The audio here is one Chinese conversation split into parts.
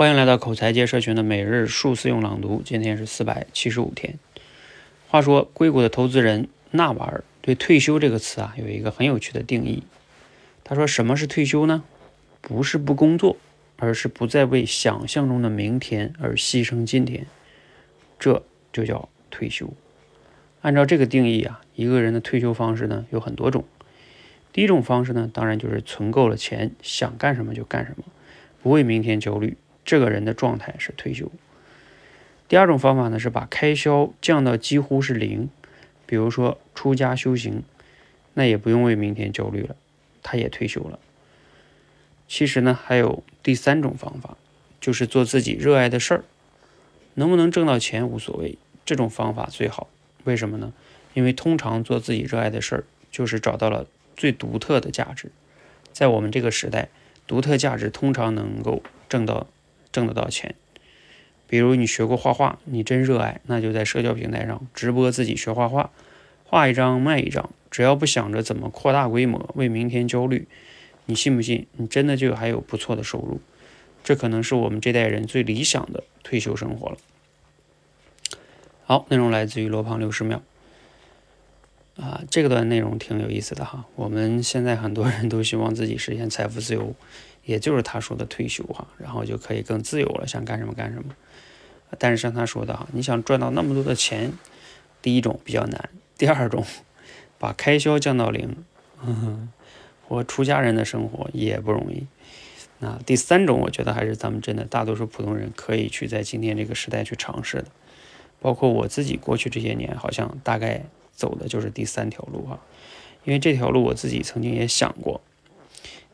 欢迎来到口才界社群的每日数字用朗读，今天是四百七十五天。话说，硅谷的投资人纳瓦尔对“退休”这个词啊有一个很有趣的定义。他说：“什么是退休呢？不是不工作，而是不再为想象中的明天而牺牲今天，这就叫退休。”按照这个定义啊，一个人的退休方式呢有很多种。第一种方式呢，当然就是存够了钱，想干什么就干什么，不为明天焦虑。这个人的状态是退休。第二种方法呢，是把开销降到几乎是零，比如说出家修行，那也不用为明天焦虑了，他也退休了。其实呢，还有第三种方法，就是做自己热爱的事儿，能不能挣到钱无所谓，这种方法最好。为什么呢？因为通常做自己热爱的事儿，就是找到了最独特的价值。在我们这个时代，独特价值通常能够挣到。挣得到钱，比如你学过画画，你真热爱，那就在社交平台上直播自己学画画，画一张卖一张，只要不想着怎么扩大规模，为明天焦虑，你信不信？你真的就还有不错的收入，这可能是我们这代人最理想的退休生活了。好，内容来自于罗胖六十秒，啊，这个段内容挺有意思的哈。我们现在很多人都希望自己实现财富自由。也就是他说的退休哈，然后就可以更自由了，想干什么干什么。但是像他说的哈，你想赚到那么多的钱，第一种比较难，第二种把开销降到零，或出家人的生活也不容易。那第三种，我觉得还是咱们真的大多数普通人可以去在今天这个时代去尝试的。包括我自己过去这些年，好像大概走的就是第三条路哈，因为这条路我自己曾经也想过，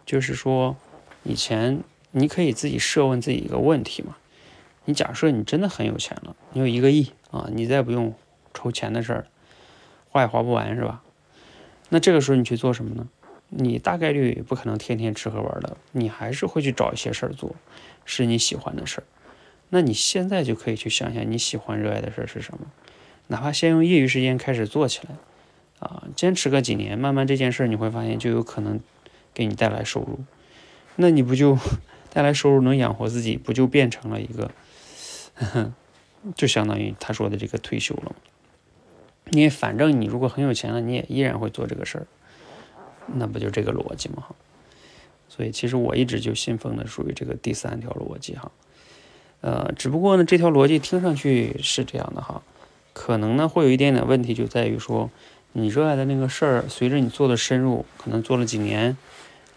就是说。以前你可以自己设问自己一个问题嘛？你假设你真的很有钱了，你有一个亿啊，你再不用愁钱的事儿，花也花不完是吧？那这个时候你去做什么呢？你大概率不可能天天吃喝玩乐，你还是会去找一些事儿做，是你喜欢的事儿。那你现在就可以去想想你喜欢热爱的事儿是什么，哪怕先用业余时间开始做起来，啊，坚持个几年，慢慢这件事儿你会发现就有可能给你带来收入。那你不就 带来收入能养活自己，不就变成了一个，就相当于他说的这个退休了吗？因为反正你如果很有钱了，你也依然会做这个事儿，那不就这个逻辑吗？哈，所以其实我一直就信奉的属于这个第三条逻辑哈，呃，只不过呢这条逻辑听上去是这样的哈，可能呢会有一点点问题，就在于说你热爱的那个事儿，随着你做的深入，可能做了几年。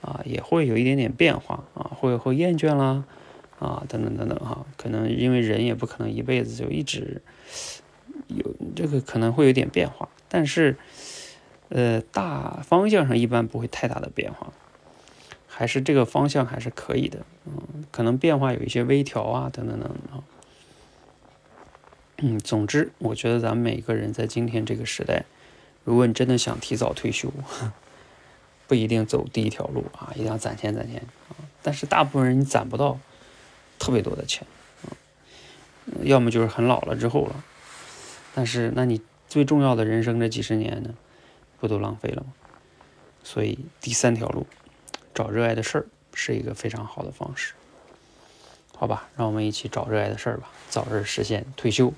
啊，也会有一点点变化啊，会会厌倦啦，啊，等等等等哈，可能因为人也不可能一辈子就一直有这个，可能会有点变化，但是呃，大方向上一般不会太大的变化，还是这个方向还是可以的，嗯，可能变化有一些微调啊，等等等等，嗯，总之，我觉得咱们每个人在今天这个时代，如果你真的想提早退休。不一定走第一条路啊，一定要攒钱攒钱啊！但是大部分人你攒不到特别多的钱啊，要么就是很老了之后了。但是那你最重要的人生这几十年呢，不都浪费了吗？所以第三条路，找热爱的事儿是一个非常好的方式。好吧，让我们一起找热爱的事儿吧，早日实现退休。